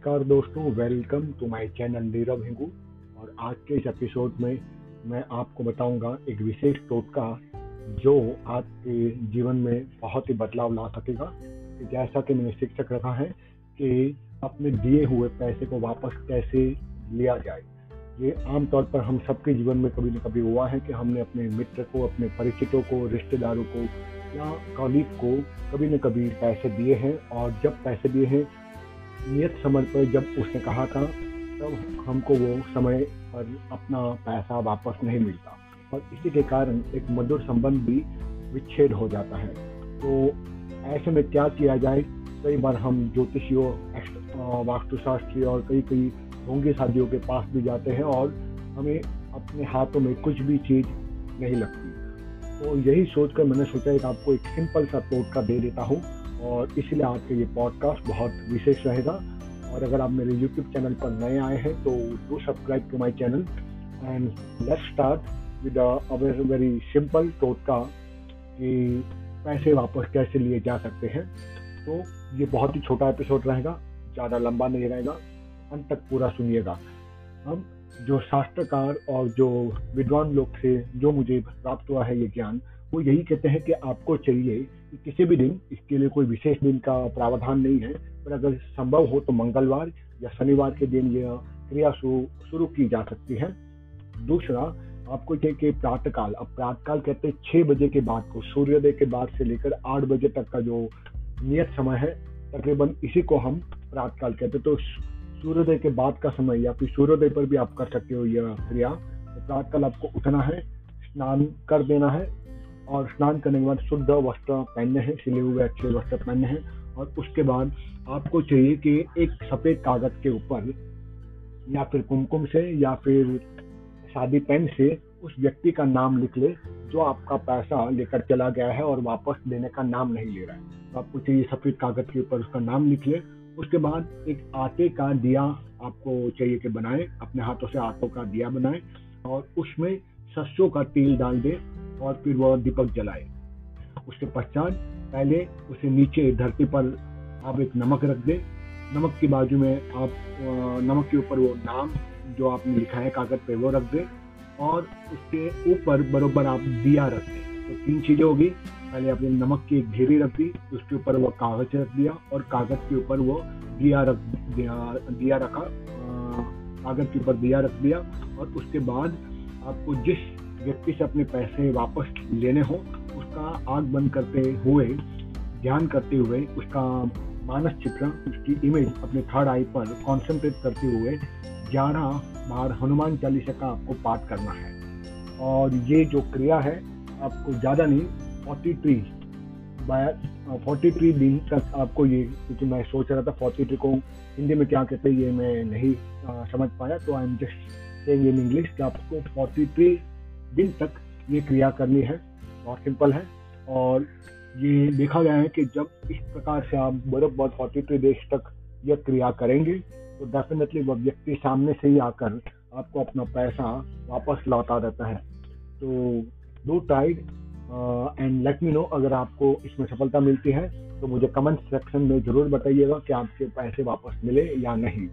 नमस्कार दोस्तों welcome to my channel Neerav Hingu. और आज के इस एपिसोड में मैं आपको बताऊँगा एक विशेष टोटका जो आपके जीवन में बहुत ही बदलाव ला सकेगा। जैसा कि मैंने शिक्षक रखा है कि अपने दिए हुए पैसे को वापस कैसे लिया जाए। ये आमतौर पर हम सबके जीवन में कभी ना कभी हुआ है कि हमने अपने मित्र को, अपने परिचितों को, रिश्तेदारों को या कॉलीग को कभी न कभी पैसे दिए हैं। और जब पैसे दिए हैं नियत समय पर जब उसने कहा था, तब हमको वो समय पर अपना पैसा वापस नहीं मिलता। और इसी के कारण एक मधुर संबंध भी विच्छेद हो जाता है। तो ऐसे में क्या किया जाए? कई बार हम ज्योतिषियों वास्तुशास्त्री और कई कई ढोंगे शादियों के पास भी जाते हैं और हमें अपने हाथों में कुछ भी चीज़ नहीं लगती। तो यही सोचकर मैंने सोचा कि आपको एक सिंपल सा टोटका दे देता हूँ। और इसलिए आज का ये पॉडकास्ट बहुत विशेष रहेगा। और अगर आप मेरे यूट्यूब चैनल पर नए आए हैं तो do subscribe to my channel and let's start with a very simple टोटका कि पैसे वापस कैसे लिए जा सकते हैं। तो ये बहुत ही छोटा एपिसोड रहेगा, ज़्यादा लंबा नहीं रहेगा, अंत तक पूरा सुनिएगा। हम जो शास्त्रकार और जो विद्वान लोग थे, जो मुझे प्राप्त हुआ है ये ज्ञान वो यही कहते हैं कि आपको चाहिए कि किसी भी दिन इसके लिए कोई विशेष दिन का प्रावधान नहीं है, पर अगर संभव हो तो मंगलवार या शनिवार के दिन यह क्रिया शुरू की जा सकती है। दूसरा, आपको चाहिए कि प्रातःकाल, अब प्रातःकाल कहते हैं छह बजे के बाद को, सूर्योदय के बाद से लेकर आठ बजे तक का जो नियत समय है, तकरीबन इसी को हम प्रातःकाल कहते हैं। तो सूर्योदय के बाद का समय या फिर सूर्योदय पर भी आप कर सकते हो यह क्रिया। तो प्रातःकाल आपको उठना है, स्नान कर देना है और स्नान करने के बाद शुद्ध वस्त्र पहनने हैं, सिले हुए अच्छे वस्त्र पहनने हैं और उसके बाद आपको चाहिए कि एक सफ़ेद कागज़ के ऊपर या फिर कुमकुम से या फिर शादी पेन से उस व्यक्ति का नाम लिख ले, जो आपका पैसा लेकर चला गया है और वापस लेने का नाम नहीं ले रहा है। तो आपको चाहिए सफ़ेद कागज़ के ऊपर उसका नाम लिख ले। उसके बाद एक आटे का दिया आपको चाहिए कि बनाए, अपने हाथों से आटों का दिया बनाए और उसमें सरसों का तेल डाल दे। और फिर वह दीपक जलाए। उसके पश्चात पहले उसे नीचे धरती पर आप एक नमक रख दे। नमक की बाजू में आप नमक के ऊपर वो नाम जो आपने लिखा है, कागज़ पे वो रख दे और उसके ऊपर बरोबर आप दिया रख दे। तो तीन चीज़ें होगी पहले आपने नमक की एक घेरी रख दी, उसके ऊपर वो कागज़ रख दिया और कागज़ के ऊपर वो दिया रख दिया दिया रखा कागज़ के ऊपर दिया रख दिया और उसके बाद आपको जिस व्यक्ति से अपने पैसे वापस लेने हो उसका आग बंद करते हुए ध्यान करते हुए उसका मानस चित्रण उसकी इमेज अपने थर्ड आई पर कॉन्सेंट्रेट करते हुए ग्यारह बार हनुमान चालीसा का आपको पाठ करना है। और ये जो क्रिया है आपको ज़्यादा नहीं फोर्टी थ्री फोर्टी थ्री दिन तक आपको ये क्योंकि मैं सोच रहा था फोर्टी थ्री को हिंदी में क्या कहते हैं ये मैं नहीं आ, समझ पाया तो I am just saying in English कि आपको फोर्टी थ्री दिन तक ये क्रिया करनी है बहुत सिंपल है। और ये देखा गया है कि जब इस प्रकार से आप बर्फ़ बहुत फोर्टी थ्री डेज़ तक यह क्रिया करेंगे तो डेफिनेटली वह व्यक्ति सामने से ही आकर आपको अपना पैसा वापस लौटा देता है। तो डू टाइड एंड लेट मी नो अगर आपको इसमें सफलता मिलती है तो मुझे कमेंट सेक्शन में ज़रूर बताइएगा कि आपके पैसे वापस मिले या नहीं।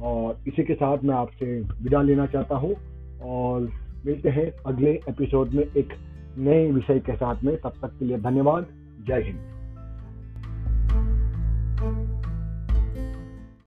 और इसी के साथ मैं आपसे विदा लेना चाहता हूँ, और मिलते हैं अगले एपिसोड में एक नए विषय के साथ में। तब तक के लिए धन्यवाद। जय हिंद।